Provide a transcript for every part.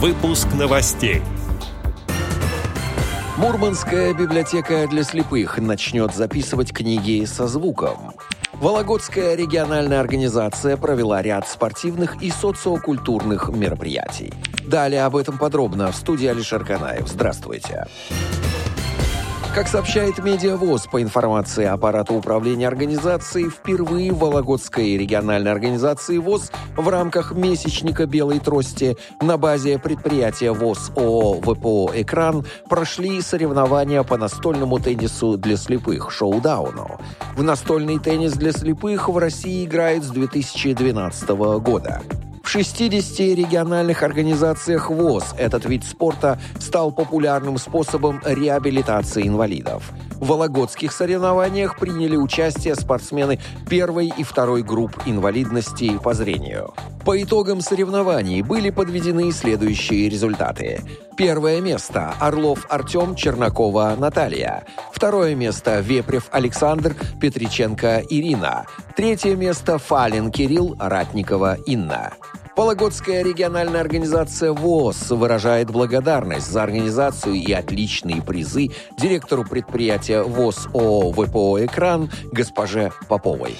Выпуск новостей. Мурманская библиотека для слепых начнет записывать книги со звуком. Вологодская региональная организация провела ряд спортивных и социокультурных мероприятий. Далее об этом подробно в студии Алишер Канаев. Здравствуйте. Здравствуйте. Как сообщает Медиавоз, по информации аппарата управления организацией, впервые в Вологодской региональной организации ВОЗ в рамках месячника «Белой трости» на базе предприятия ВОЗ ООО «ВПО Экран» прошли соревнования по настольному теннису для слепых «Шоудауну». В настольный теннис для слепых в России играет с 2012 года. В 60 региональных организациях ВОЗ этот вид спорта стал популярным способом реабилитации инвалидов. В вологодских соревнованиях приняли участие спортсмены первой и второй групп инвалидности по зрению. По итогам соревнований были подведены следующие результаты. Первое место – Орлов Артем, Чернакова Наталья. Второе место – Вепрев Александр, Петриченко Ирина. Третье место – Фалин Кирилл, Ратникова Инна. Вологодская региональная организация ВОЗ выражает благодарность за организацию и отличные призы директору предприятия ВОЗ ООО «ВПО Экран» госпоже Поповой.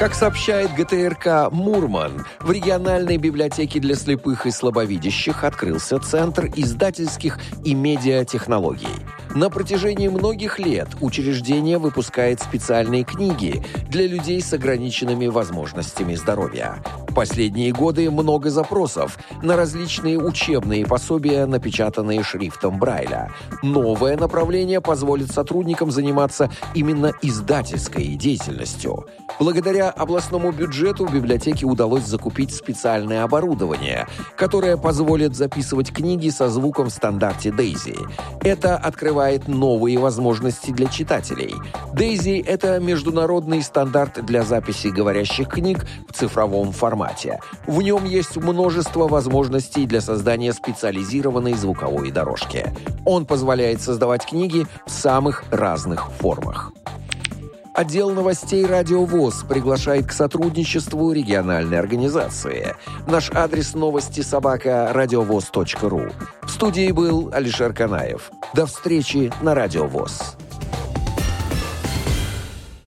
Как сообщает ГТРК «Мурман», в региональной библиотеке для слепых и слабовидящих открылся Центр издательских и медиатехнологий. На протяжении многих лет учреждение выпускает специальные книги для людей с ограниченными возможностями здоровья. Последние годы много запросов на различные учебные пособия, напечатанные шрифтом Брайля. Новое направление позволит сотрудникам заниматься именно издательской деятельностью. Благодаря областному бюджету библиотеке удалось закупить специальное оборудование, которое позволит записывать книги со звуком в стандарте Daisy. Это открывает новые возможности для читателей. Daisy — это международный стандарт для записи говорящих книг в цифровом формате. В нем есть множество возможностей для создания специализированной звуковой дорожки. Он позволяет создавать книги в самых разных формах. Отдел новостей «Радио ВОЗ» приглашает к сотрудничеству региональной организации. Наш адрес новости собака радиовоз.ру. В студии был Алишер Канаев. До встречи на «Радио ВОЗ».